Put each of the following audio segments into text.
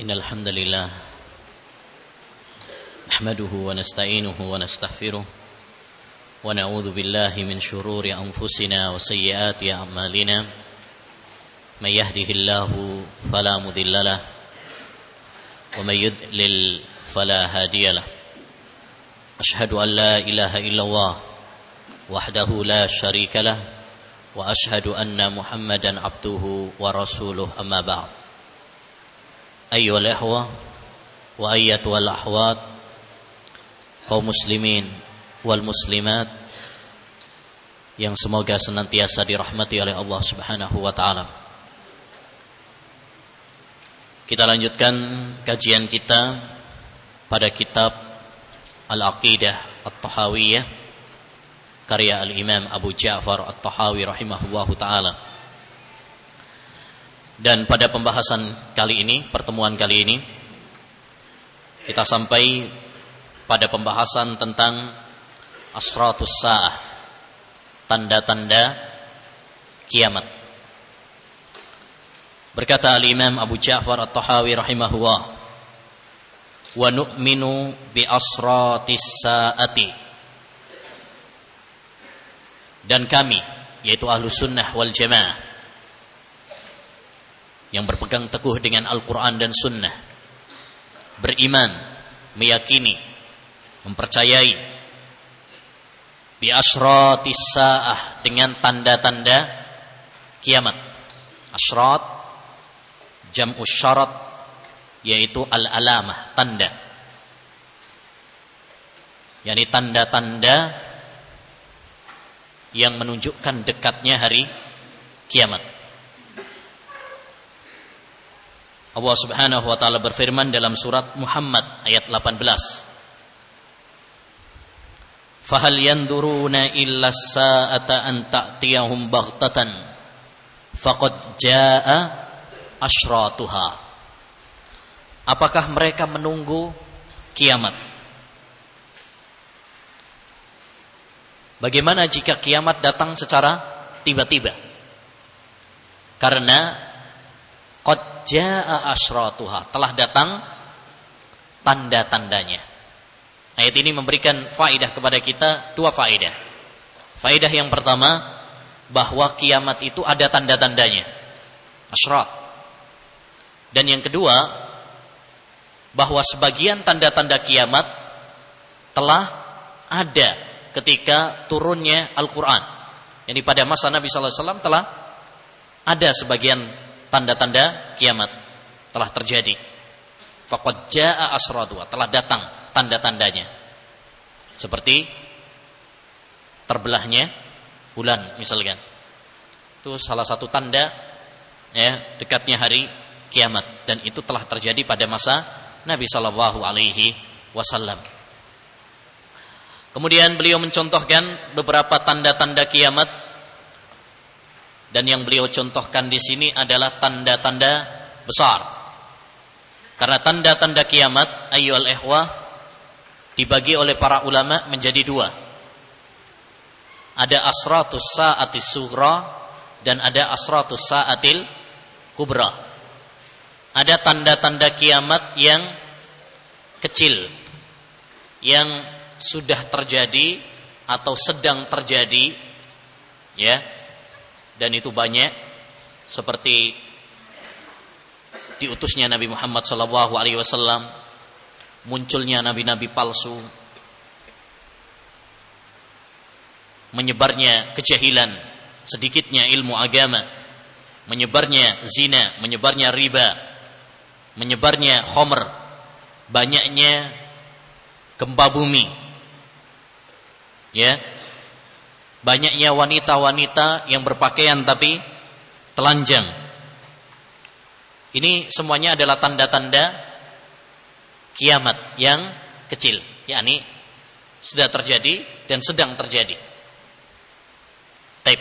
إن الحمد لله نحمده ونستعينه ونستغفره ونعوذ بالله من شرور أنفسنا وسيئات أعمالنا من يهده الله فلا مضل له ومن يضلل فلا هادي له أشهد أن لا إله إلا الله وحده لا شريك له وأشهد أن محمدا عبده ورسوله أما بعد أيها الإخوة وأيتها الأحوات kaum muslimin wal muslimat yang semoga senantiasa dirahmati oleh Allah Subhanahu wa taala. Kita lanjutkan kajian kita pada kitab Al-Aqidah At-Tahawiyah karya Al-Imam Abu Ja'far At-Tahawi rahimahullahu taala. Dan pada pembahasan kali ini, pertemuan kali ini kita sampai pada pembahasan tentang asratus sa'ah tanda-tanda kiamat. Berkata al-imam Abu Ja'far At-Tahawi rahimahullah wa nu'minu bi asratis sa'ati. Dan kami yaitu ahlu sunnah wal jamaah yang berpegang teguh dengan Al-Quran dan sunnah beriman meyakini mempercayai bi asratis saah dengan tanda-tanda kiamat. Asrat jam'u syarat yaitu al-alamah, tanda. yakni tanda-tanda yang menunjukkan dekatnya hari kiamat. Allah Subhanahu wa taala berfirman dalam surat Muhammad ayat 18 Fahal yanduruna illa sa'ata an ta'tiyahum baghtatan faqad jaa asyratuha. Apakah mereka menunggu kiamat? Bagaimana jika kiamat datang secara tiba-tiba? Karena jaa asyratuha, telah datang tanda-tandanya. Ayat ini memberikan faidah kepada kita dua faidah. Faidah yang pertama bahwa kiamat itu ada tanda-tandanya. Asyrat. Dan yang kedua bahwa sebagian tanda-tanda kiamat telah ada ketika turunnya Al-Qur'an. Jadi pada masa Nabi sallallahu alaihi wasallam telah ada sebagian tanda-tanda kiamat telah terjadi. Faqad jaa asradua, telah datang tanda-tandanya. Seperti terbelahnya bulan misalkan. Itu salah satu tanda ya dekatnya hari kiamat dan itu telah terjadi pada masa Nabi Shallallahu alaihi wasallam. Kemudian beliau mencontohkan beberapa tanda-tanda kiamat dan yang beliau contohkan di sini adalah tanda-tanda besar. Karena tanda-tanda kiamat ayyul ihwah dibagi oleh para ulama menjadi dua. Ada asratus sa'atis sughra dan ada asratus sa'atil kubra. Ada tanda-tanda kiamat yang kecil yang sudah terjadi atau sedang terjadi ya. Dan itu banyak seperti diutusnya Nabi Muhammad sallallahu alaihi wasallam munculnya nabi-nabi palsu, menyebarnya kejahilan, sedikitnya ilmu agama, menyebarnya zina, menyebarnya riba, menyebarnya khomer, banyaknya gempa bumi, ya, banyaknya wanita-wanita yang berpakaian tapi telanjang. Ini semuanya adalah tanda-tanda kiamat yang kecil, yakni sudah terjadi dan sedang terjadi. Taib.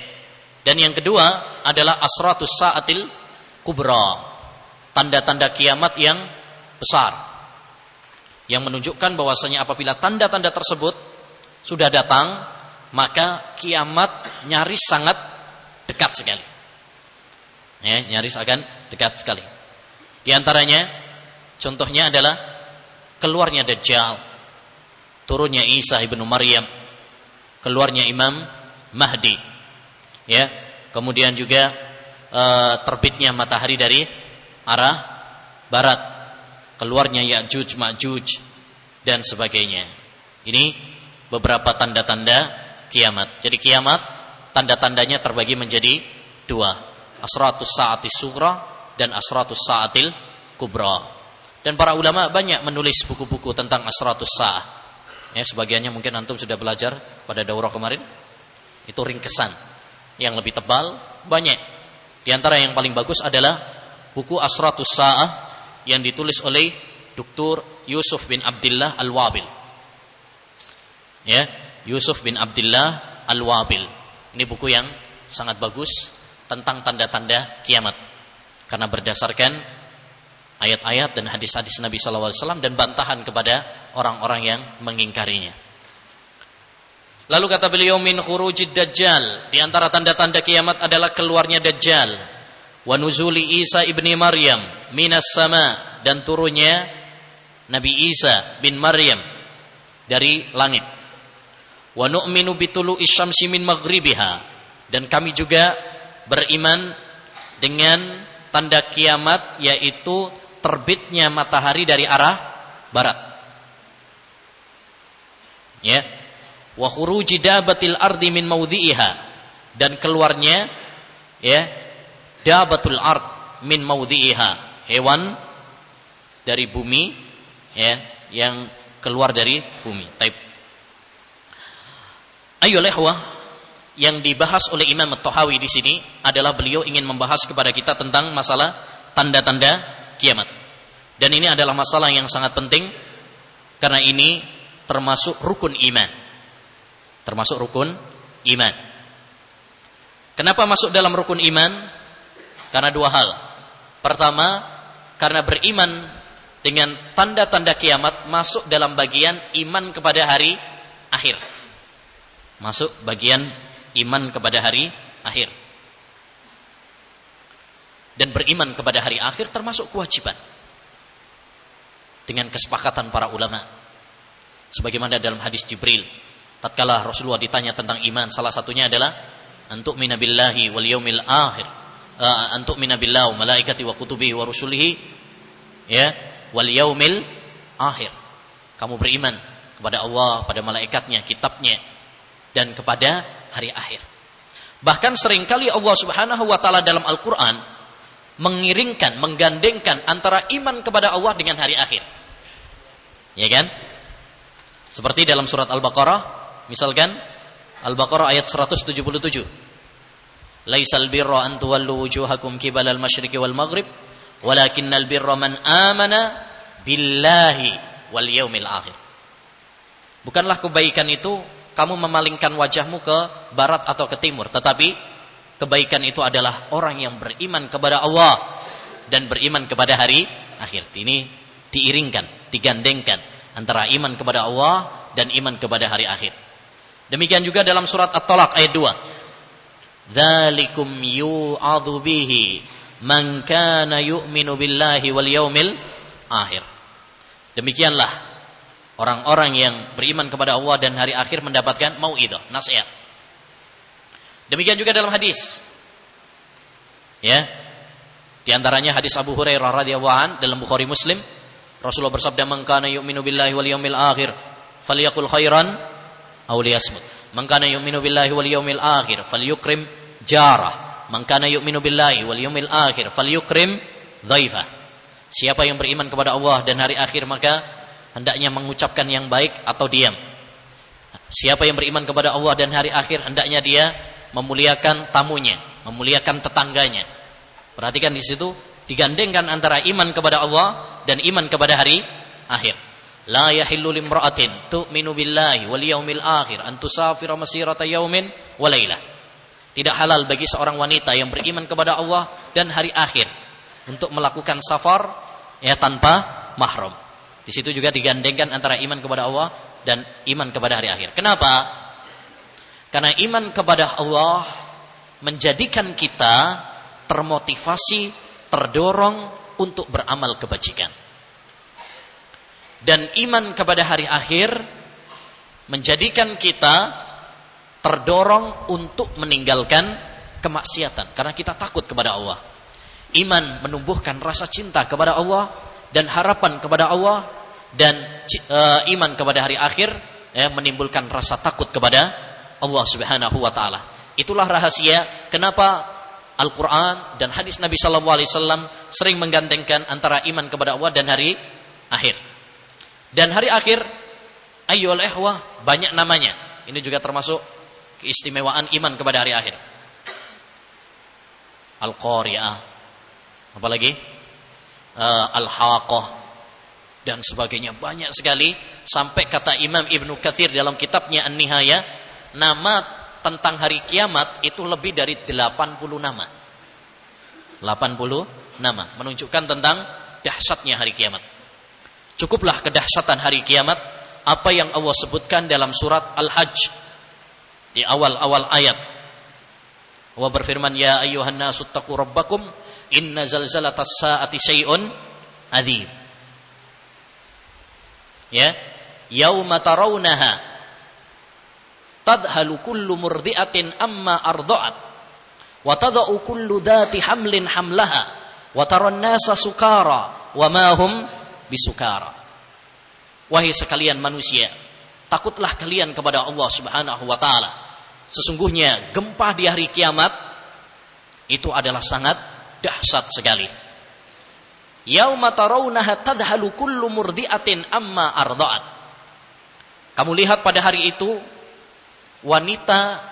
Dan yang kedua adalah asratus saatil kubra. Tanda-tanda kiamat yang besar. Yang menunjukkan bahwasanya apabila tanda-tanda tersebut sudah datang, maka kiamat nyaris sangat dekat sekali. Ya, nyaris akan dekat sekali. Di antaranya Contohnya adalah keluarnya Dajjal, turunnya Isa ibnu Maryam, keluarnya Imam Mahdi. Ya. Kemudian juga e, terbitnya matahari dari arah barat, keluarnya Ya'juj Ma'juj dan sebagainya. Ini beberapa tanda-tanda kiamat. Jadi kiamat tanda-tandanya terbagi menjadi dua. Asratus sa'atis sugra dan asratus sa'atil kubra. Dan para ulama banyak menulis buku-buku tentang asratus sa'ah. Ya, sebagiannya mungkin antum sudah belajar pada daurah kemarin. Itu ringkesan. Yang lebih tebal banyak. Di antara yang paling bagus adalah buku Asratus Sa'ah yang ditulis oleh Dr. Yusuf bin Abdullah Al-Wabil. Ya, Yusuf bin Abdullah Al-Wabil. Ini buku yang sangat bagus tentang tanda-tanda kiamat. Karena berdasarkan ayat-ayat dan hadis-hadis Nabi SAW dan bantahan kepada orang-orang yang mengingkarinya. Lalu kata beliau min khurujid dajjal, di antara tanda-tanda kiamat adalah keluarnya dajjal. Wa nuzuli Isa ibni Maryam minas sama dan turunnya Nabi Isa bin Maryam dari langit. Wa nu'minu bitulu isyamsi min maghribiha dan kami juga beriman dengan tanda kiamat yaitu terbitnya matahari dari arah barat. Ya. Wa khuruji dabatil ardi min maudhi'iha dan keluarnya ya dabatul ard min maudhi'iha hewan dari bumi ya yang keluar dari bumi. Taib. Ayo lehwa yang dibahas oleh Imam At-Tahawi di sini adalah beliau ingin membahas kepada kita tentang masalah tanda-tanda kiamat. Dan ini adalah masalah yang sangat penting karena ini termasuk rukun iman. Termasuk rukun iman. Kenapa masuk dalam rukun iman? Karena dua hal. Pertama, karena beriman dengan tanda-tanda kiamat masuk dalam bagian iman kepada hari akhir. Masuk bagian iman kepada hari akhir. Dan beriman kepada hari akhir termasuk kewajiban. Dengan kesepakatan para ulama. Sebagaimana dalam hadis Jibril. Tatkala Rasulullah ditanya tentang iman, salah satunya adalah antuk minabillahi wal yaumil akhir. Uh, antuk minabillahu malaikati wa kutubihi wa rusulihi ya wal yaumil akhir. Kamu beriman kepada Allah, pada malaikatnya, kitabnya dan kepada hari akhir. Bahkan sering kali Allah Subhanahu wa taala dalam Al-Qur'an mengiringkan, menggandengkan antara iman kepada Allah dengan hari akhir. Ya kan? Seperti dalam surat Al-Baqarah, misalkan Al-Baqarah ayat 177. Laisal birra an tuwallu wujuhakum qibalal masyriqi wal maghrib walakinnal birra man amana billahi wal yaumil akhir. Bukanlah kebaikan itu kamu memalingkan wajahmu ke barat atau ke timur, tetapi kebaikan itu adalah orang yang beriman kepada Allah dan beriman kepada hari akhir. Ini diiringkan, digandengkan antara iman kepada Allah dan iman kepada hari akhir. Demikian juga dalam surat At-Talaq ayat 2. Dzalikum yu'adzu bihi man kana yu'minu billahi wal yaumil akhir. Demikianlah orang-orang yang beriman kepada Allah dan hari akhir mendapatkan mauidhah, nasihat. Demikian juga dalam hadis. Ya. Di antaranya hadis Abu Hurairah radhiyallahu an dalam Bukhari Muslim, Rasulullah bersabda, "Man kana yu'minu billahi wal yaumil akhir, falyakul khairan aw liyasmut." Man kana yu'minu billahi wal yaumil akhir, falyukrim jarah Man kana yu'minu billahi wal yawmil akhir falyukrim dhaifa. Siapa yang beriman kepada Allah dan hari akhir maka hendaknya mengucapkan yang baik atau diam. Siapa yang beriman kepada Allah dan hari akhir hendaknya dia memuliakan tamunya, memuliakan tetangganya. Perhatikan di situ digandengkan antara iman kepada Allah dan iman kepada hari akhir. La yahillu limra'atin tu'minu billahi wal yawmil akhir an tusafira masirata lailah tidak halal bagi seorang wanita yang beriman kepada Allah dan hari akhir untuk melakukan safar ya tanpa mahram. Di situ juga digandengkan antara iman kepada Allah dan iman kepada hari akhir. Kenapa? Karena iman kepada Allah menjadikan kita termotivasi, terdorong untuk beramal kebajikan. Dan iman kepada hari akhir menjadikan kita terdorong untuk meninggalkan kemaksiatan karena kita takut kepada Allah. Iman menumbuhkan rasa cinta kepada Allah dan harapan kepada Allah dan uh, iman kepada hari akhir ya, menimbulkan rasa takut kepada Allah Subhanahu wa taala. Itulah rahasia kenapa Al-Qur'an dan hadis Nabi sallallahu alaihi wasallam sering menggandengkan antara iman kepada Allah dan hari akhir. Dan hari akhir ayyul ihwah banyak namanya. Ini juga termasuk keistimewaan iman kepada hari akhir. Al-Qari'ah. Apalagi? Uh, Al-Haqqah dan sebagainya banyak sekali sampai kata Imam Ibnu Katsir dalam kitabnya An-Nihaya nama tentang hari kiamat itu lebih dari 80 nama. 80 nama menunjukkan tentang dahsyatnya hari kiamat. Cukuplah kedahsyatan hari kiamat apa yang Allah sebutkan dalam surat Al-Hajj di awal-awal ayat. Allah berfirman, "Ya ayyuhan nasu rabbakum inna zalzalatas saati syai'un adzim." Ya, yauma tarawunaha tadhalu kullu murdi'atin amma ardha'at wa tadau kullu dhati hamlin hamlaha wa taran nasa sukara wa ma hum bisukara. Wahai sekalian manusia, takutlah kalian kepada Allah Subhanahu wa taala. Sesungguhnya gempa di hari kiamat itu adalah sangat dahsyat sekali. Yauma tarawunaha tadhalu kullu murdi'atin amma arda'at. Kamu lihat pada hari itu wanita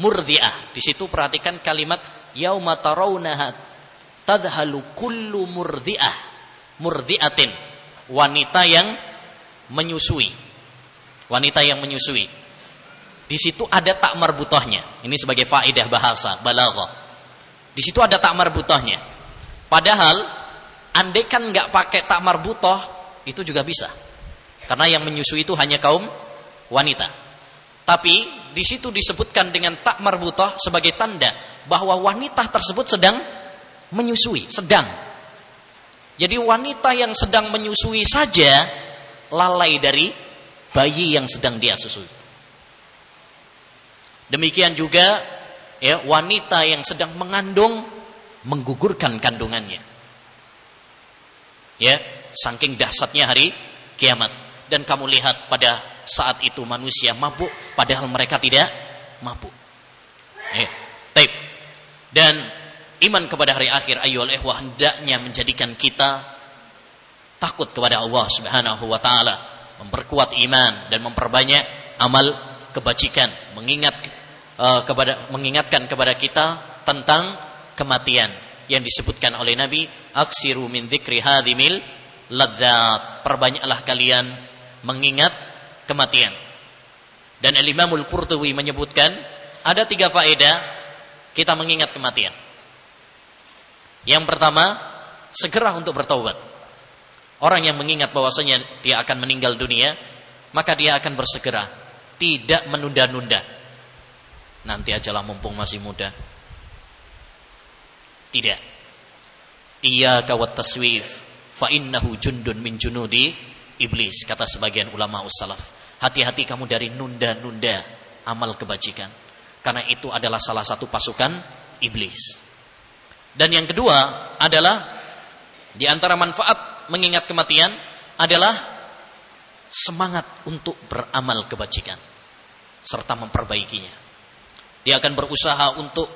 murdi'ah. Di situ perhatikan kalimat yauma tarawunaha tadhalu kullu murdi'ah. Murdiatin. Wanita yang menyusui. Wanita yang menyusui. Di situ ada tak marbutohnya. Ini sebagai faidah bahasa balaghah di situ ada tak marbutohnya. Padahal andekan nggak pakai tak marbutoh itu juga bisa karena yang menyusui itu hanya kaum wanita tapi di situ disebutkan dengan tak marbutoh sebagai tanda bahwa wanita tersebut sedang menyusui sedang jadi wanita yang sedang menyusui saja lalai dari bayi yang sedang dia susui. Demikian juga ya wanita yang sedang mengandung menggugurkan kandungannya. Ya, saking dahsyatnya hari kiamat. Dan kamu lihat pada saat itu manusia mabuk padahal mereka tidak mabuk. Ya, tape. Dan iman kepada hari akhir ayyul ihwah hendaknya menjadikan kita takut kepada Allah Subhanahu wa taala, memperkuat iman dan memperbanyak amal kebajikan, mengingat uh, kepada mengingatkan kepada kita tentang kematian yang disebutkan oleh Nabi, aksiru min dzikri hadimil ladzat. Perbanyaklah kalian mengingat kematian. Dan Al-Imamul Qurtubi menyebutkan ada tiga faedah kita mengingat kematian. Yang pertama, segera untuk bertaubat. Orang yang mengingat bahwasanya dia akan meninggal dunia, maka dia akan bersegera, tidak menunda-nunda. Nanti ajalah mumpung masih muda. Tidak. Iya kawat taswif fa innahu jundun min junudi iblis kata sebagian ulama ussalaf. Hati-hati kamu dari nunda-nunda amal kebajikan. Karena itu adalah salah satu pasukan iblis. Dan yang kedua adalah di antara manfaat mengingat kematian adalah semangat untuk beramal kebajikan serta memperbaikinya. Dia akan berusaha untuk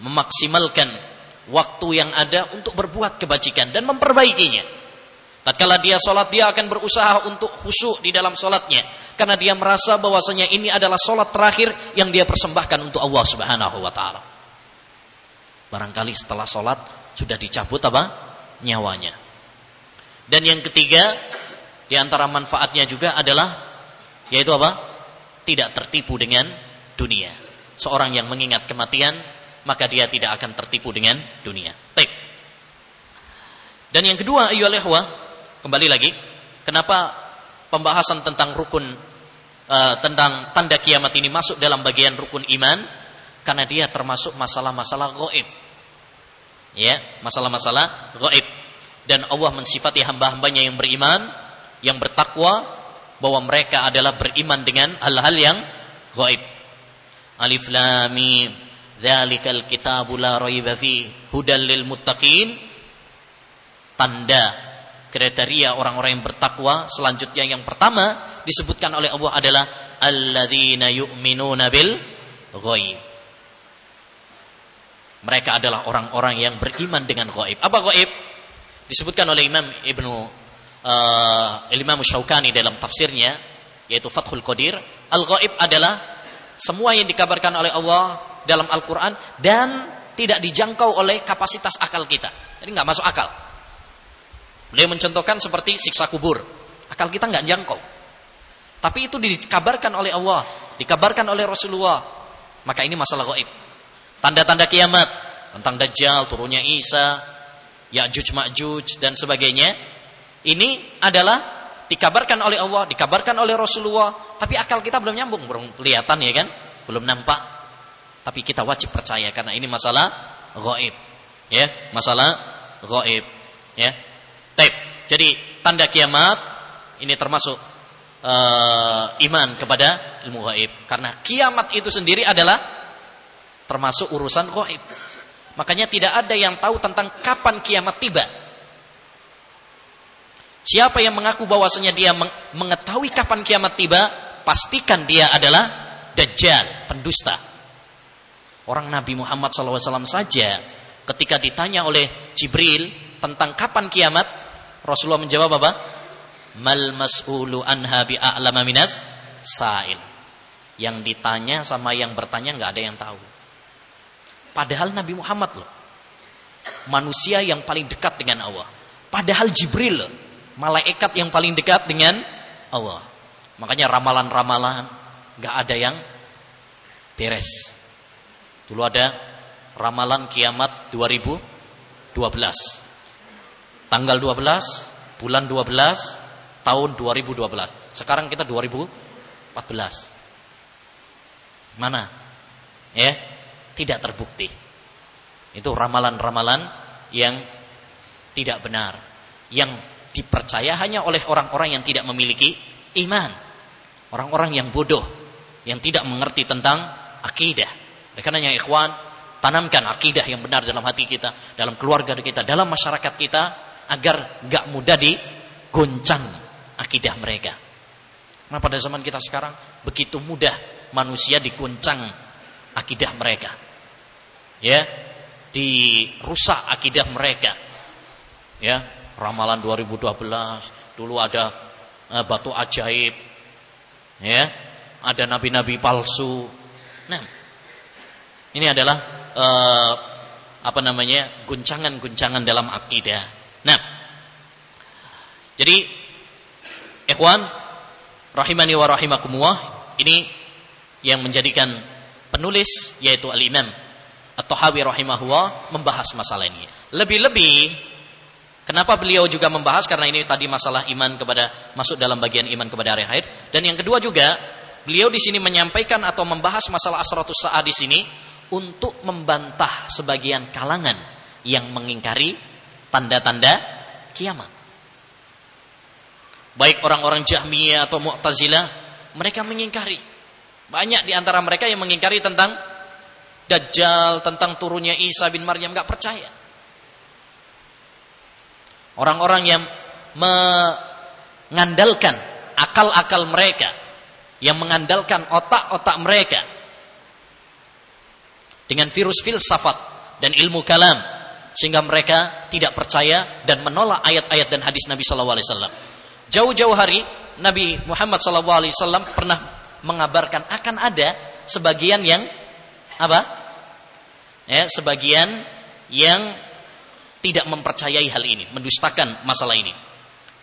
memaksimalkan waktu yang ada untuk berbuat kebajikan dan memperbaikinya. Tatkala dia sholat dia akan berusaha untuk khusyuk di dalam sholatnya karena dia merasa bahwasanya ini adalah sholat terakhir yang dia persembahkan untuk Allah Subhanahu Wa Taala. Barangkali setelah sholat sudah dicabut apa? Nyawanya. Dan yang ketiga, di antara manfaatnya juga adalah, yaitu apa? Tidak tertipu dengan dunia. Seorang yang mengingat kematian, maka dia tidak akan tertipu dengan dunia. Taip. Dan yang kedua, ayyuhal kembali lagi, kenapa pembahasan tentang rukun uh, tentang tanda kiamat ini masuk dalam bagian rukun iman? Karena dia termasuk masalah-masalah goib ya masalah-masalah gaib dan Allah mensifati hamba-hambanya yang beriman yang bertakwa bahwa mereka adalah beriman dengan hal-hal yang gaib. Alif lam mim dzalikal kitabu la raiba fi hudal lil muttaqin tanda kriteria orang-orang yang bertakwa selanjutnya yang pertama disebutkan oleh Allah adalah alladzina yu'minuna bil ghaib mereka adalah orang-orang yang beriman dengan gaib. Apa gaib? Disebutkan oleh Imam Ibnu uh, Imam Syaukani dalam tafsirnya yaitu Fathul Qadir, al-gaib adalah semua yang dikabarkan oleh Allah dalam Al-Qur'an dan tidak dijangkau oleh kapasitas akal kita. Jadi nggak masuk akal. Beliau mencontohkan seperti siksa kubur. Akal kita nggak jangkau. Tapi itu dikabarkan oleh Allah, dikabarkan oleh Rasulullah. Maka ini masalah gaib. Tanda-tanda kiamat tentang Dajjal, turunnya Isa, Ya'juj Ma'juj dan sebagainya. Ini adalah dikabarkan oleh Allah, dikabarkan oleh Rasulullah, tapi akal kita belum nyambung, belum kelihatan ya kan? Belum nampak. Tapi kita wajib percaya karena ini masalah gaib. Ya, masalah gaib. Ya. Taib. Jadi tanda kiamat ini termasuk uh, iman kepada ilmu gaib karena kiamat itu sendiri adalah termasuk urusan gaib. Makanya tidak ada yang tahu tentang kapan kiamat tiba. Siapa yang mengaku bahwasanya dia mengetahui kapan kiamat tiba, pastikan dia adalah dajjal, pendusta. Orang Nabi Muhammad SAW saja ketika ditanya oleh Jibril tentang kapan kiamat, Rasulullah menjawab apa? Mal mas'ulu anha bi'a'lama minas sa'il. Yang ditanya sama yang bertanya nggak ada yang tahu. Padahal Nabi Muhammad loh. Manusia yang paling dekat dengan Allah. Padahal Jibril loh. Malaikat yang paling dekat dengan Allah. Makanya ramalan-ramalan gak ada yang beres. Dulu ada ramalan kiamat 2012. Tanggal 12, bulan 12, tahun 2012. Sekarang kita 2014. Mana? Ya, tidak terbukti. Itu ramalan-ramalan yang tidak benar, yang dipercaya hanya oleh orang-orang yang tidak memiliki iman, orang-orang yang bodoh, yang tidak mengerti tentang akidah. Oleh karenanya ikhwan, tanamkan akidah yang benar dalam hati kita, dalam keluarga kita, dalam masyarakat kita agar gak mudah digoncang akidah mereka. Nah pada zaman kita sekarang begitu mudah manusia diguncang akidah mereka. Ya dirusak akidah mereka. Ya ramalan 2012 dulu ada uh, batu ajaib. Ya ada nabi-nabi palsu. Nah ini adalah uh, apa namanya guncangan-guncangan dalam akidah. Nah jadi ikhwan rahimani wa rahimakumullah ini yang menjadikan penulis yaitu al-imam At-Tahawi rahimahullah membahas masalah ini. Lebih-lebih kenapa beliau juga membahas? Karena ini tadi masalah iman kepada masuk dalam bagian iman kepada hari akhir. Dan yang kedua juga beliau di sini menyampaikan atau membahas masalah asratus saat di sini untuk membantah sebagian kalangan yang mengingkari tanda-tanda kiamat. Baik orang-orang Jahmiyah atau Mu'tazilah, mereka mengingkari. Banyak di antara mereka yang mengingkari tentang Dajjal, tentang turunnya Isa bin Maryam nggak percaya. Orang-orang yang mengandalkan akal-akal mereka, yang mengandalkan otak-otak mereka dengan virus filsafat dan ilmu kalam sehingga mereka tidak percaya dan menolak ayat-ayat dan hadis Nabi wasallam. Jauh-jauh hari Nabi Muhammad wasallam pernah mengabarkan akan ada sebagian yang apa? ya, sebagian yang tidak mempercayai hal ini, mendustakan masalah ini.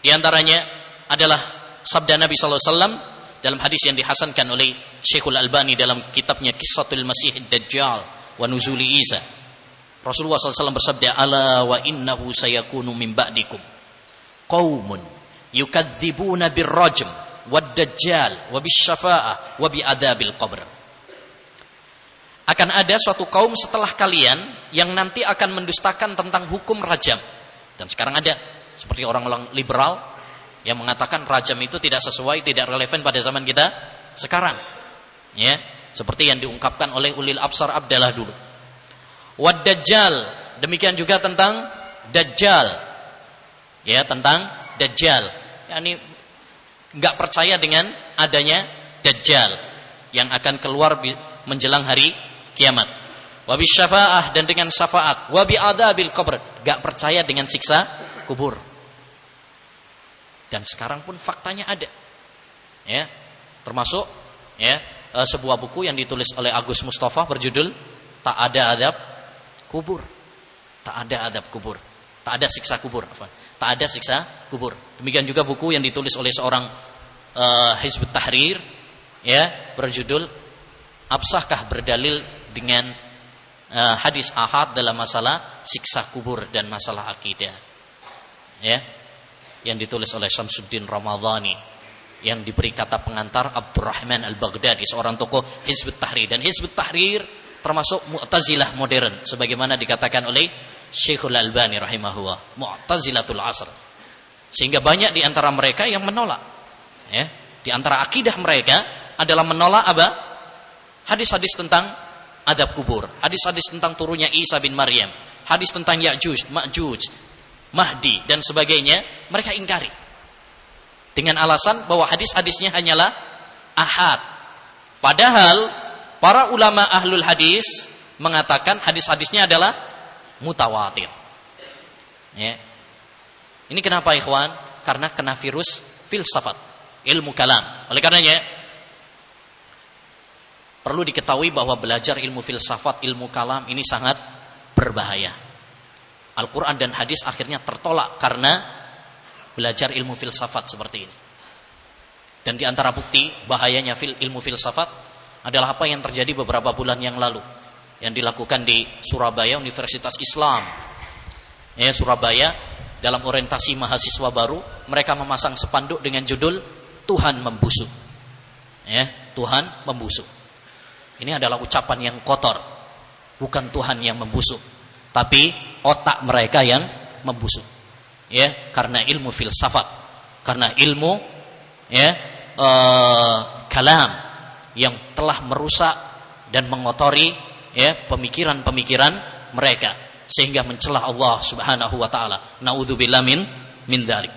Di antaranya adalah sabda Nabi wasallam dalam hadis yang dihasankan oleh Syekhul Albani dalam kitabnya Kissatul Masih Dajjal wa Nuzuli Isa. Rasulullah SAW bersabda, "Ala wa innahu sayakunu min ba'dikum qaumun yukadzibuna birrajm wad dajjal wa bisyafa'ah wa bi'adzabil qabr." akan ada suatu kaum setelah kalian yang nanti akan mendustakan tentang hukum rajam. Dan sekarang ada seperti orang-orang liberal yang mengatakan rajam itu tidak sesuai, tidak relevan pada zaman kita sekarang. Ya, seperti yang diungkapkan oleh Ulil Absar Abdallah dulu. Wad Dajjal, demikian juga tentang Dajjal. Ya, tentang Dajjal. Yani nggak percaya dengan adanya Dajjal yang akan keluar menjelang hari kiamat. Wabi syafaah dan dengan syafaat. Wabi adabil kubur. Gak percaya dengan siksa kubur. Dan sekarang pun faktanya ada. Ya, termasuk ya e, sebuah buku yang ditulis oleh Agus Mustafa berjudul Tak ada adab kubur. Tak ada adab kubur. Tak ada siksa kubur. Tak ada siksa kubur. Demikian juga buku yang ditulis oleh seorang uh, Hizbut Tahrir ya berjudul Absahkah berdalil dengan uh, hadis ahad dalam masalah siksa kubur dan masalah akidah. Ya. Yang ditulis oleh Syamsuddin Ramadhani yang diberi kata pengantar Abdurrahman Al-Baghdadi seorang tokoh Hizbut Tahrir. Dan Hizbut Tahrir termasuk Mu'tazilah modern sebagaimana dikatakan oleh Syekhul Albani rahimahullah Mu'tazilatul Asr. Sehingga banyak di antara mereka yang menolak ya. Di antara akidah mereka adalah menolak apa? Hadis-hadis tentang adab kubur, hadis-hadis tentang turunnya Isa bin Maryam, hadis tentang Ya'juj, Ma'juj, Mahdi dan sebagainya, mereka ingkari. Dengan alasan bahwa hadis-hadisnya hanyalah ahad. Padahal para ulama ahlul hadis mengatakan hadis-hadisnya adalah mutawatir. Ya. Ini kenapa ikhwan? Karena kena virus filsafat, ilmu kalam. Oleh karenanya Perlu diketahui bahwa belajar ilmu filsafat, ilmu kalam ini sangat berbahaya. Al-Quran dan hadis akhirnya tertolak karena belajar ilmu filsafat seperti ini. Dan di antara bukti bahayanya ilmu filsafat adalah apa yang terjadi beberapa bulan yang lalu. Yang dilakukan di Surabaya, Universitas Islam. Ya, Surabaya, dalam orientasi mahasiswa baru, mereka memasang sepanduk dengan judul Tuhan membusuk. Ya, Tuhan membusuk. Ini adalah ucapan yang kotor. Bukan Tuhan yang membusuk, tapi otak mereka yang membusuk. Ya, karena ilmu filsafat, karena ilmu ya uh, kalam yang telah merusak dan mengotori ya pemikiran-pemikiran mereka sehingga mencelah Allah Subhanahu wa taala. Nauzubillah min min dzalik.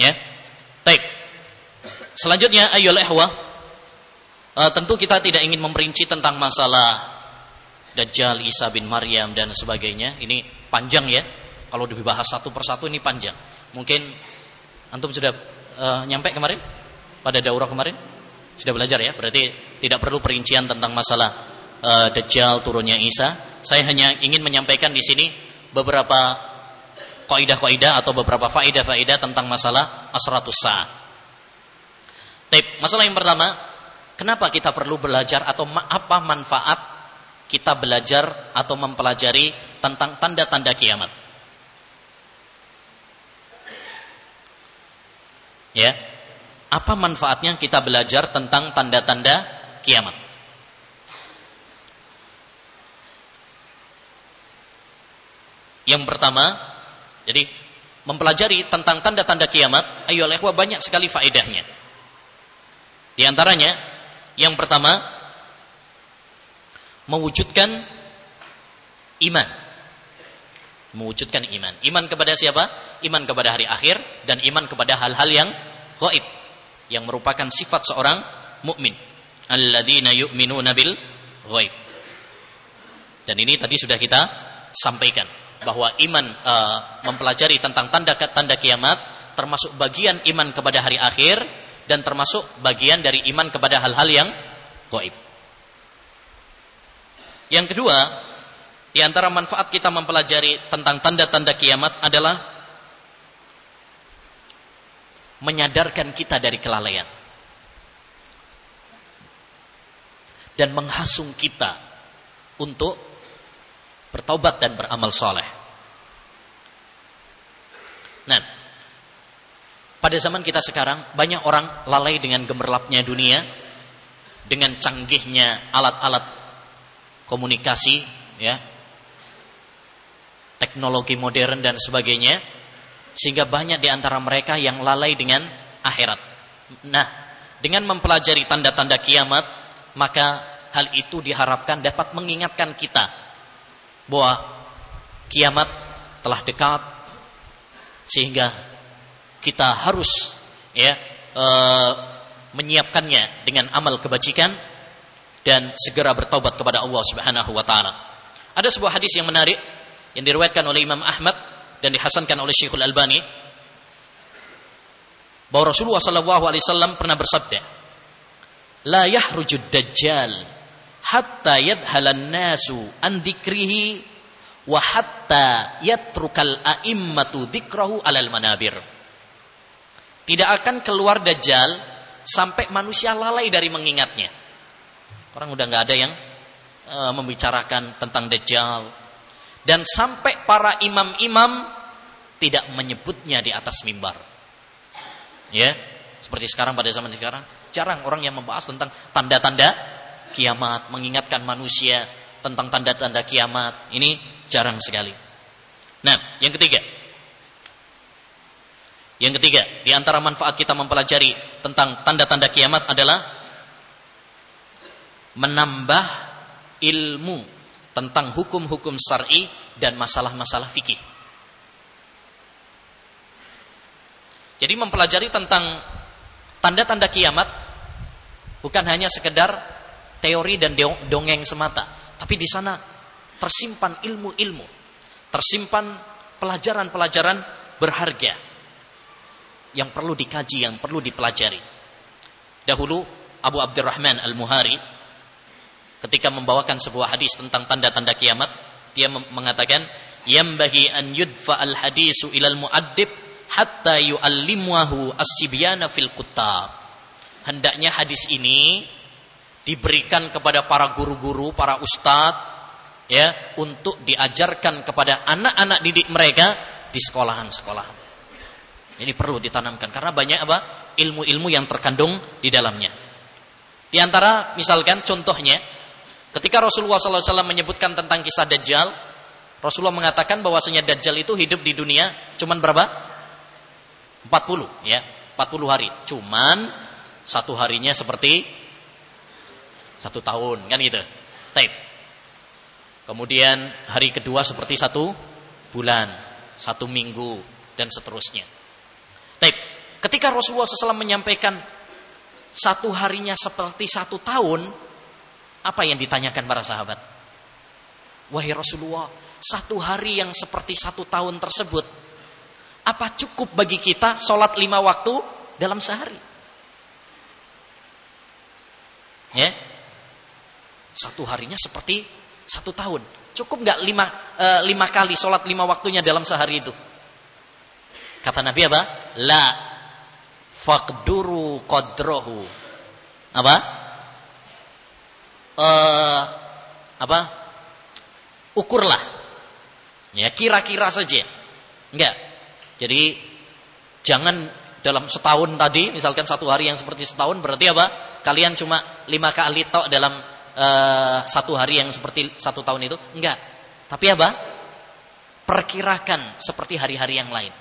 Ya. Baik. Selanjutnya ayyul ihwah Uh, tentu kita tidak ingin memperinci tentang masalah Dajjal, Isa bin Maryam dan sebagainya. Ini panjang ya. Kalau dibahas satu persatu ini panjang. Mungkin antum sudah uh, nyampe kemarin pada daurah kemarin? Sudah belajar ya. Berarti tidak perlu perincian tentang masalah uh, Dajjal turunnya Isa. Saya hanya ingin menyampaikan di sini beberapa kaidah-kaidah atau beberapa faedah-faedah tentang masalah asratus sa'ah. Masalah yang pertama, Kenapa kita perlu belajar atau apa manfaat kita belajar atau mempelajari tentang tanda-tanda kiamat? Ya. Apa manfaatnya kita belajar tentang tanda-tanda kiamat? Yang pertama, jadi mempelajari tentang tanda-tanda kiamat, ayo banyak sekali faedahnya. Di antaranya yang pertama, mewujudkan iman. Mewujudkan iman. Iman kepada siapa? Iman kepada hari akhir dan iman kepada hal-hal yang gaib yang merupakan sifat seorang mukmin. Alladzina yu'minuna bil ghaib. Dan ini tadi sudah kita sampaikan bahwa iman uh, mempelajari tentang tanda-tanda kiamat termasuk bagian iman kepada hari akhir dan termasuk bagian dari iman kepada hal-hal yang gaib. Yang kedua, di antara manfaat kita mempelajari tentang tanda-tanda kiamat adalah menyadarkan kita dari kelalaian dan menghasung kita untuk bertaubat dan beramal soleh. Nah, pada zaman kita sekarang banyak orang lalai dengan gemerlapnya dunia, dengan canggihnya alat-alat komunikasi, ya, teknologi modern dan sebagainya, sehingga banyak di antara mereka yang lalai dengan akhirat. Nah, dengan mempelajari tanda-tanda kiamat, maka hal itu diharapkan dapat mengingatkan kita bahwa kiamat telah dekat sehingga kita harus ya e, menyiapkannya dengan amal kebajikan dan segera bertobat kepada Allah Subhanahu wa taala. Ada sebuah hadis yang menarik yang diriwayatkan oleh Imam Ahmad dan dihasankan oleh Syekhul Albani bahwa Rasulullah sallallahu alaihi wasallam pernah bersabda, "La yahrujud dajjal hatta yadhalan nasu an dzikrihi wa hatta yatrukal a'immatu dzikrahu alal manabir." Tidak akan keluar dajjal sampai manusia lalai dari mengingatnya. Orang udah nggak ada yang uh, membicarakan tentang dajjal dan sampai para imam-imam tidak menyebutnya di atas mimbar. Ya, seperti sekarang pada zaman sekarang jarang orang yang membahas tentang tanda-tanda kiamat, mengingatkan manusia tentang tanda-tanda kiamat. Ini jarang sekali. Nah, yang ketiga. Yang ketiga, di antara manfaat kita mempelajari tentang tanda-tanda kiamat adalah menambah ilmu tentang hukum-hukum syar'i dan masalah-masalah fikih. Jadi mempelajari tentang tanda-tanda kiamat bukan hanya sekedar teori dan dongeng semata, tapi di sana tersimpan ilmu-ilmu, tersimpan pelajaran-pelajaran berharga yang perlu dikaji, yang perlu dipelajari. Dahulu Abu Abdurrahman Al-Muhari ketika membawakan sebuah hadis tentang tanda-tanda kiamat, dia mengatakan, "Yambahi an yudfa al-hadisu ilal muaddib hatta yu'allimuhu as-sibyana fil kutab. Hendaknya hadis ini diberikan kepada para guru-guru, para ustadz ya, untuk diajarkan kepada anak-anak didik mereka di sekolahan-sekolahan. Ini perlu ditanamkan karena banyak apa? ilmu-ilmu yang terkandung di dalamnya. Di antara misalkan contohnya ketika Rasulullah SAW menyebutkan tentang kisah Dajjal, Rasulullah mengatakan bahwasanya Dajjal itu hidup di dunia cuman berapa? 40 ya. 40 hari. Cuman satu harinya seperti satu tahun kan gitu. Tape. kemudian hari kedua seperti satu bulan satu minggu dan seterusnya. Tape. ketika Rasulullah SAW menyampaikan satu harinya seperti satu tahun apa yang ditanyakan para sahabat? Wahai Rasulullah satu hari yang seperti satu tahun tersebut apa cukup bagi kita sholat lima waktu dalam sehari? Ya, satu harinya seperti satu tahun. Cukup nggak lima, e, lima kali sholat lima waktunya dalam sehari itu? Kata Nabi apa? La fakduru kodrohu. Apa? E, apa? Ukurlah. Ya kira-kira saja. Enggak. Jadi jangan dalam setahun tadi, misalkan satu hari yang seperti setahun, berarti apa? Kalian cuma lima kali tok dalam uh, satu hari yang seperti satu tahun itu? Enggak. Tapi apa? Perkirakan seperti hari-hari yang lain.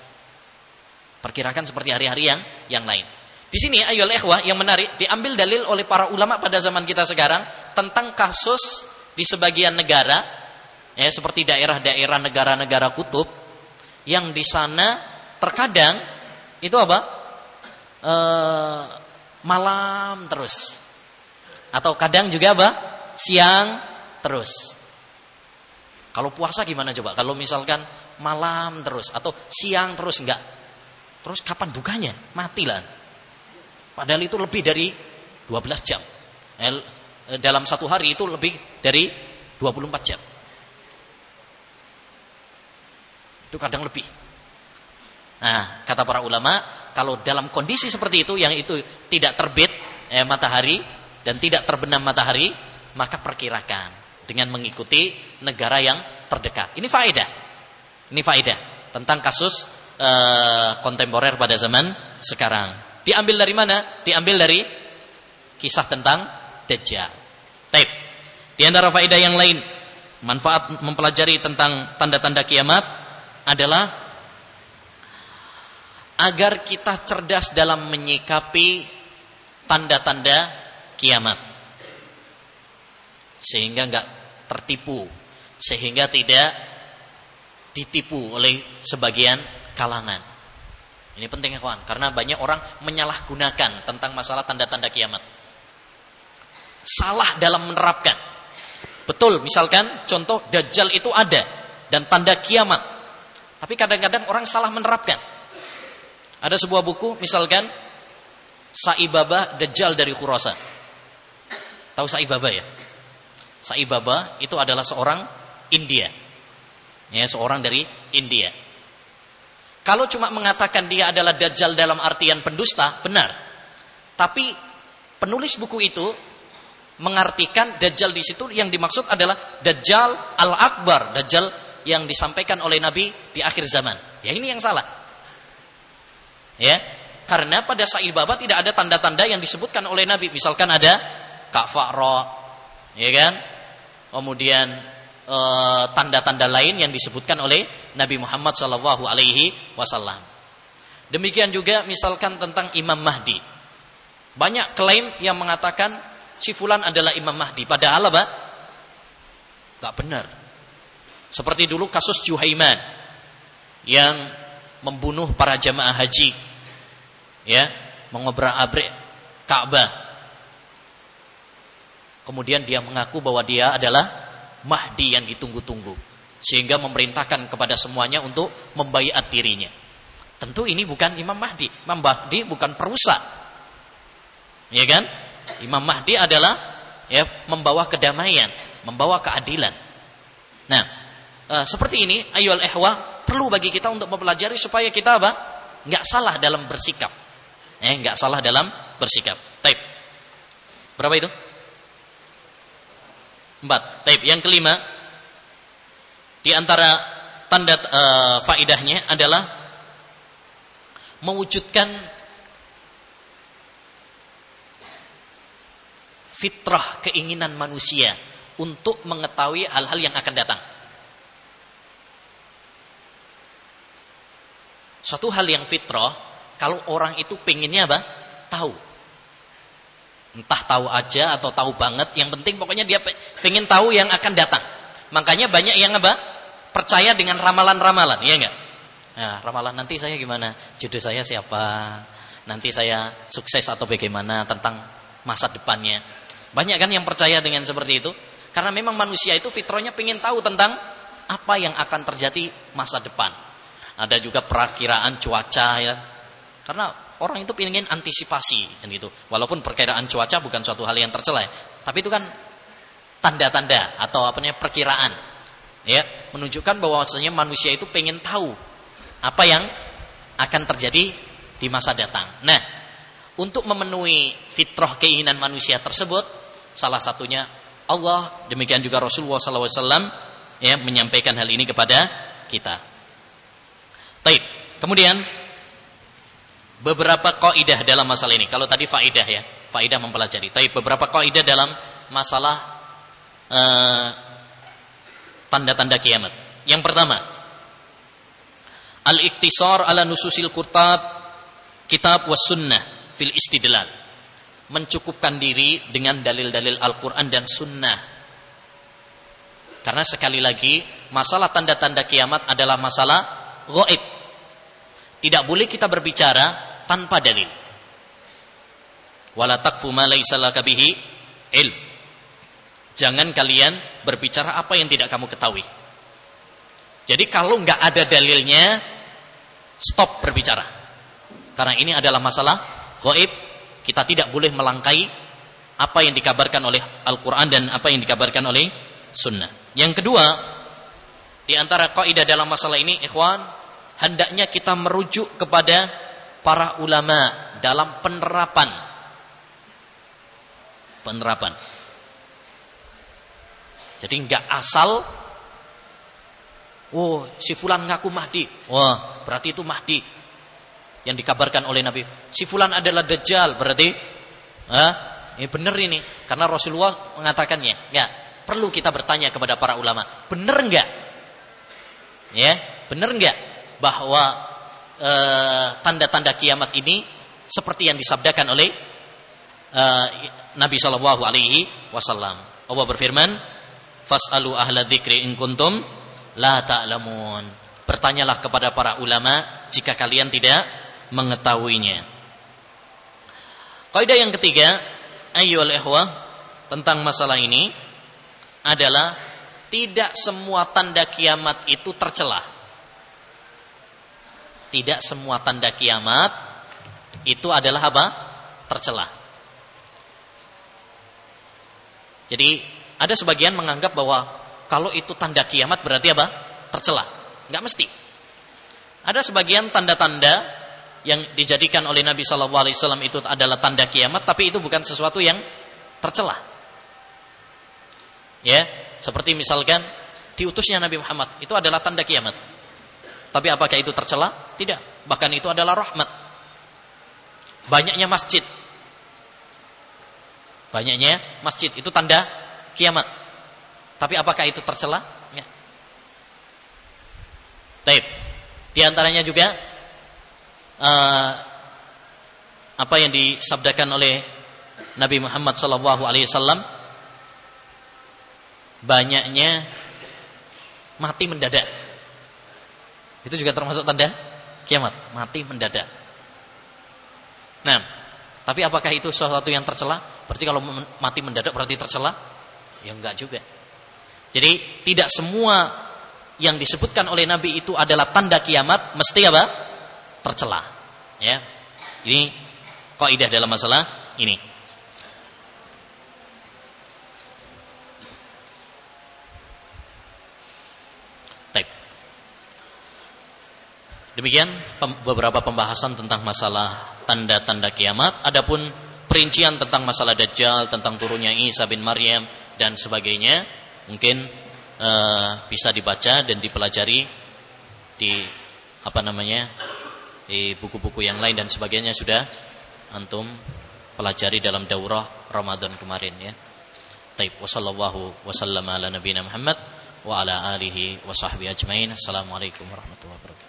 Perkirakan seperti hari-hari yang yang lain. Di sini ayol ikhwah yang menarik diambil dalil oleh para ulama pada zaman kita sekarang tentang kasus di sebagian negara ya seperti daerah-daerah negara-negara kutub yang di sana terkadang itu apa? E, malam terus. Atau kadang juga apa? Siang terus. Kalau puasa gimana coba? Kalau misalkan malam terus atau siang terus enggak. Terus kapan bukanya? Matilah. Padahal itu lebih dari 12 jam. Eh, dalam satu hari itu lebih dari 24 jam. Itu kadang lebih. Nah, kata para ulama, kalau dalam kondisi seperti itu yang itu tidak terbit eh, matahari dan tidak terbenam matahari, maka perkirakan dengan mengikuti negara yang terdekat. Ini faedah. Ini faedah tentang kasus eh, kontemporer pada zaman sekarang. Diambil dari mana? Diambil dari kisah tentang Dajjal. Taib. Di antara faedah yang lain, manfaat mempelajari tentang tanda-tanda kiamat adalah agar kita cerdas dalam menyikapi tanda-tanda kiamat. Sehingga nggak tertipu, sehingga tidak ditipu oleh sebagian kalangan. Ini penting ya kawan, karena banyak orang menyalahgunakan tentang masalah tanda-tanda kiamat. Salah dalam menerapkan. Betul, misalkan contoh Dajjal itu ada dan tanda kiamat. Tapi kadang-kadang orang salah menerapkan. Ada sebuah buku, misalkan Saibaba Dajjal dari Khurasan. Tahu Saibaba ya? Saibaba itu adalah seorang India. Ya, seorang dari India. Kalau cuma mengatakan dia adalah Dajjal dalam artian pendusta, benar. Tapi penulis buku itu mengartikan Dajjal di situ yang dimaksud adalah Dajjal al-Akbar, Dajjal yang disampaikan oleh Nabi di akhir zaman. Ya ini yang salah. Ya, karena pada Sa'il Baba tidak ada tanda-tanda yang disebutkan oleh Nabi. Misalkan ada kafaro, ya kan? Kemudian eh, tanda-tanda e, lain yang disebutkan oleh Nabi Muhammad Shallallahu Alaihi Wasallam. Demikian juga misalkan tentang Imam Mahdi. Banyak klaim yang mengatakan si fulan adalah Imam Mahdi. Padahal apa? Gak benar. Seperti dulu kasus Juhaiman yang membunuh para jamaah haji ya mengobrak-abrik Ka'bah. Kemudian dia mengaku bahwa dia adalah Mahdi yang ditunggu-tunggu sehingga memerintahkan kepada semuanya untuk membaiat dirinya. Tentu ini bukan Imam Mahdi. Imam Mahdi bukan perusak. Ya kan? Imam Mahdi adalah ya membawa kedamaian membawa keadilan. Nah e, seperti ini ayol ehwa perlu bagi kita untuk mempelajari supaya kita apa? Nggak salah dalam bersikap. Eh, nggak salah dalam bersikap. Taib. Berapa itu? Empat. Taib. Yang kelima, di antara tanda uh, faidahnya adalah mewujudkan fitrah keinginan manusia untuk mengetahui hal-hal yang akan datang. Suatu hal yang fitrah, kalau orang itu pengennya apa? Tahu. Entah tahu aja atau tahu banget, yang penting pokoknya dia pengen tahu yang akan datang. Makanya banyak yang apa? Percaya dengan ramalan-ramalan, iya enggak? Nah, ramalan nanti saya gimana? Jodoh saya siapa? Nanti saya sukses atau bagaimana tentang masa depannya. Banyak kan yang percaya dengan seperti itu? Karena memang manusia itu fitrahnya pengen tahu tentang apa yang akan terjadi masa depan ada juga perakiraan cuaca ya. Karena orang itu ingin antisipasi kan gitu. Walaupun perkiraan cuaca bukan suatu hal yang tercela, tapi itu kan tanda-tanda atau apa perkiraan. Ya, menunjukkan bahwa bahwasanya manusia itu pengen tahu apa yang akan terjadi di masa datang. Nah, untuk memenuhi fitrah keinginan manusia tersebut, salah satunya Allah, demikian juga Rasulullah SAW ya menyampaikan hal ini kepada kita. Taib. Kemudian beberapa kaidah dalam masalah ini. Kalau tadi faidah ya, faidah mempelajari. Taib beberapa kaidah dalam masalah uh, tanda-tanda kiamat. Yang pertama, al-iktisar ala nususil kurtab kitab was sunnah fil istidlal. Mencukupkan diri dengan dalil-dalil Al-Quran dan sunnah. Karena sekali lagi, masalah tanda-tanda kiamat adalah masalah goib tidak boleh kita berbicara tanpa dalil. Wala taqfu ma laysa bihi ilm. Jangan kalian berbicara apa yang tidak kamu ketahui. Jadi kalau nggak ada dalilnya, stop berbicara. Karena ini adalah masalah gaib, kita tidak boleh melangkai apa yang dikabarkan oleh Al-Quran dan apa yang dikabarkan oleh Sunnah. Yang kedua, di antara kaidah dalam masalah ini, ikhwan, hendaknya kita merujuk kepada para ulama dalam penerapan penerapan. Jadi nggak asal Oh, si fulan ngaku Mahdi. Wah, berarti itu Mahdi yang dikabarkan oleh Nabi. Si fulan adalah dajjal, berarti ah, ini benar ini karena Rasulullah mengatakannya. Ya, perlu kita bertanya kepada para ulama, benar enggak? Ya, benar enggak? bahwa eh, tanda-tanda kiamat ini seperti yang disabdakan oleh uh, Nabi Shallallahu Alaihi Wasallam. Allah berfirman, "Fas'alu ahla dzikri in kuntum la ta'lamun." Bertanyalah kepada para ulama jika kalian tidak mengetahuinya. Kaidah yang ketiga, ayyuhal ikhwah, tentang masalah ini adalah tidak semua tanda kiamat itu tercela. Tidak semua tanda kiamat itu adalah apa? Tercela. Jadi ada sebagian menganggap bahwa kalau itu tanda kiamat berarti apa? Tercela. Enggak mesti. Ada sebagian tanda-tanda yang dijadikan oleh Nabi Shallallahu Alaihi Wasallam itu adalah tanda kiamat, tapi itu bukan sesuatu yang tercela. Ya, seperti misalkan diutusnya Nabi Muhammad itu adalah tanda kiamat. Tapi apakah itu tercela? Tidak. Bahkan itu adalah rahmat. Banyaknya masjid Banyaknya masjid itu tanda kiamat. Tapi apakah itu tercela? Ya. Taib. Di antaranya juga uh, apa yang disabdakan oleh Nabi Muhammad SAW banyaknya mati mendadak. Itu juga termasuk tanda kiamat, mati mendadak. Nah, tapi apakah itu sesuatu yang tercela? Berarti kalau mati mendadak berarti tercela? Ya enggak juga. Jadi tidak semua yang disebutkan oleh Nabi itu adalah tanda kiamat mesti apa? Tercela. Ya. Ini kaidah dalam masalah ini. Demikian beberapa pembahasan tentang masalah tanda-tanda kiamat. Adapun perincian tentang masalah Dajjal, tentang turunnya Isa bin Maryam dan sebagainya mungkin uh, bisa dibaca dan dipelajari di apa namanya di buku-buku yang lain dan sebagainya sudah antum pelajari dalam daurah Ramadan kemarin ya. Taib wa sallallahu wa sallama ala nabiyina Muhammad wa ala alihi wa sahbihi ajmain. Assalamualaikum warahmatullahi wabarakatuh.